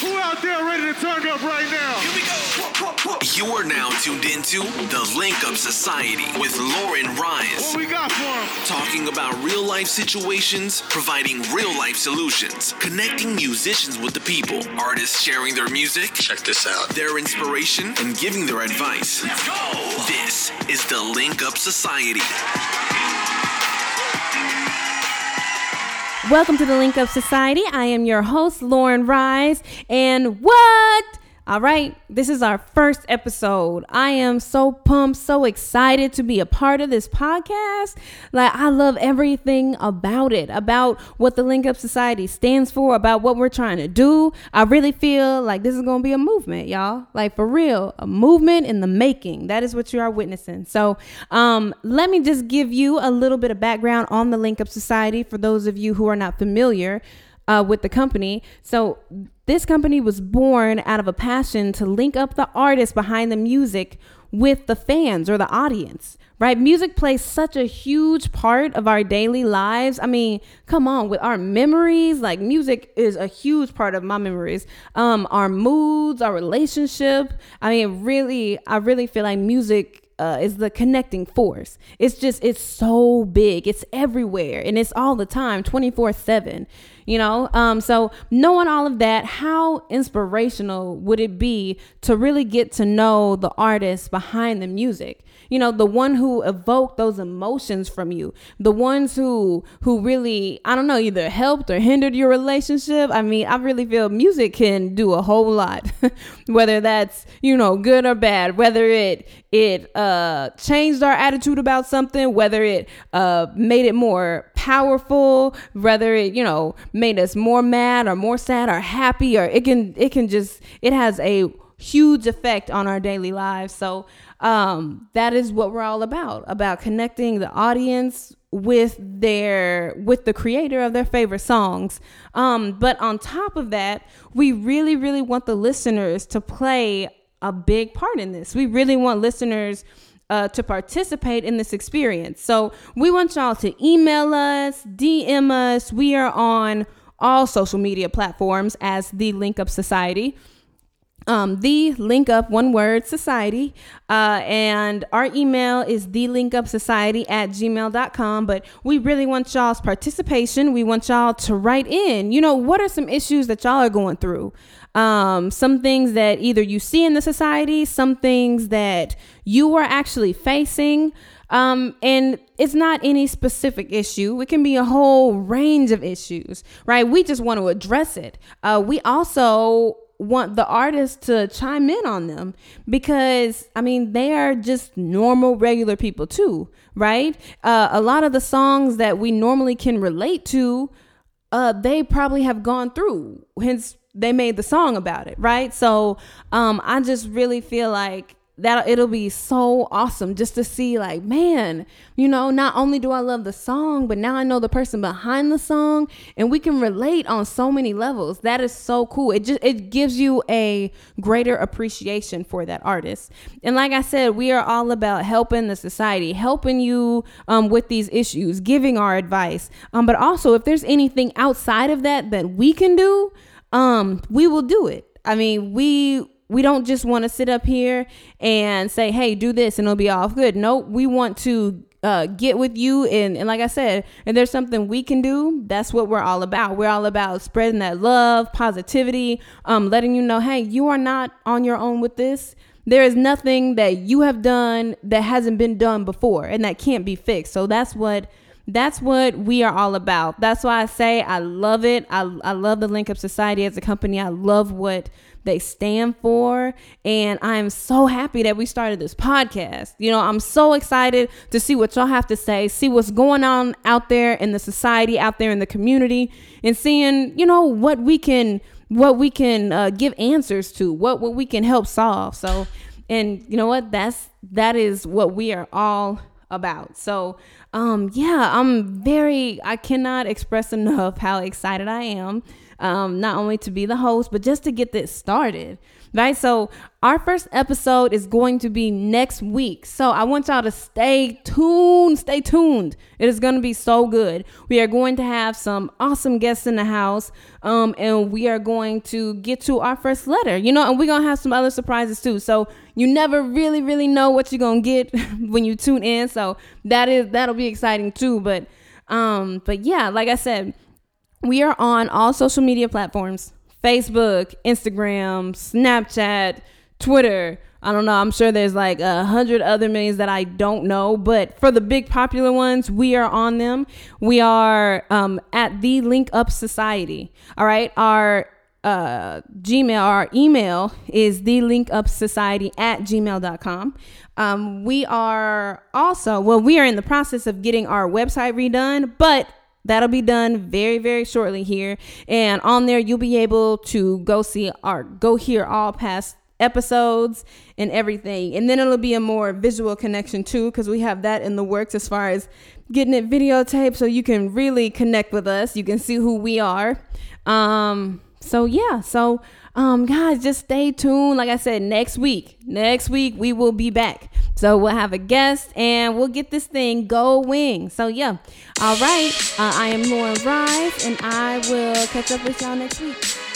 Who out there ready to turn up right now? Here we go. You are now tuned into the Link Up Society with Loryn Ryan. What we got for him? Talking about real life situations, providing real life solutions, connecting musicians with the people, artists sharing their music, Check this out. their inspiration, and giving their advice. Let's go. This is the Link Up Society. Welcome to the Link Up Society. I am your host, Loryn Ryse. And what? All right, this is our first episode. I am so pumped, so excited to be a part of this podcast. Like, I love everything about it, about what the Link Up Society stands for, about what we're trying to do. I really feel like this is going to be a movement, y'all. Like, for real, a movement in the making. That is what you are witnessing. So, um, let me just give you a little bit of background on the Link Up Society for those of you who are not familiar uh, with the company. So this company was born out of a passion to link up the artists behind the music with the fans or the audience, right? Music plays such a huge part of our daily lives. I mean, come on, with our memories, like music is a huge part of my memories. Um, our moods, our relationship. I mean, really, I really feel like music uh, is the connecting force. It's just, it's so big. It's everywhere and it's all the time, 24 7, you know? Um, so, knowing all of that, how inspirational would it be to really get to know the artist behind the music? You know, the one who evoked those emotions from you, the ones who who really, I don't know, either helped or hindered your relationship. I mean, I really feel music can do a whole lot, whether that's you know good or bad, whether it it uh, changed our attitude about something, whether it uh, made it more powerful, whether it you know made us more mad or more sad or happy, or it can it can just it has a huge effect on our daily lives. So um, that is what we're all about about connecting the audience with their with the creator of their favorite songs um, but on top of that we really really want the listeners to play a big part in this we really want listeners uh, to participate in this experience. So we want y'all to email us dm us. We are on all social media platforms as the link up society. Um, the link up one word society. Uh, and our email is the link up society at gmail.com but we really want y'all's participation. We want y'all to write in. You know what are some issues that y'all are going through um, some things that either you see in the society some things that you are actually facing um, and it's not any specific issue. It can be a whole range of issues, right? We just want to address it. Uh, we also want the artists to chime in on them because I mean they are just normal regular people too, right? Uh, a lot of the songs that we normally can relate to, uh, they probably have gone through. Hence, they made the song about it, right? So um, I just really feel like that it'll be so awesome just to see like man you know not only do i love the song but now i know the person behind the song and we can relate on so many levels. That is so cool. It just it gives you a greater appreciation for that artist. And like i said we are all about helping the society helping you um, with these issues giving our advice. Um, but also if there's anything outside of that that we can do um, we will do it i mean we we don't just want to sit up here and say, hey, do this and it'll be all good. No, we want to uh, get with you. And, and like I said, and there's something we can do, that's what we're all about. We're all about spreading that love, positivity, um, letting you know, hey, you are not on your own with this. There is nothing that you have done that hasn't been done before and that can't be fixed. So that's what that's what we are all about. That's why I say I love it. I, I love the Link Up Society as a company. I love what they stand for. And I'm so happy that we started this podcast. You know, I'm so excited to see what y'all have to say, see what's going on out there in the society, out there in the community, and seeing, you know, what we can what we can uh, give answers to, what what we can help solve. So, and you know what? That's that is what we are all about. So, um, yeah, I'm very, I cannot express enough how excited I am um, not only to be the host, but just to get this started right? So our first episode is going to be next week. So I want y'all to stay tuned, stay tuned. It is going to be so good. We are going to have some awesome guests in the house. Um, and we are going to get to our first letter, you know, and we're going to have some other surprises too. So you never really, really know what you're going to get when you tune in. So that is, that'll be exciting too. But, um, but yeah, like I said, we are on all social media platforms Facebook, Instagram, Snapchat, Twitter. I don't know. I'm sure there's like a hundred other millions that I don't know, but for the big popular ones, we are on them. We are um, at the Link Up Society. All right. Our uh, Gmail, our email is the link up society at gmail.com. Um, we are also, well, we are in the process of getting our website redone, but That'll be done very, very shortly here. And on there, you'll be able to go see our, go hear all past episodes and everything. And then it'll be a more visual connection too, because we have that in the works as far as getting it videotaped so you can really connect with us. You can see who we are. Um, so yeah, so um guys, just stay tuned. Like I said, next week, next week we will be back. So we'll have a guest and we'll get this thing going. So yeah. All right. Uh, I am Loryn Ryse and I will catch up with y'all next week.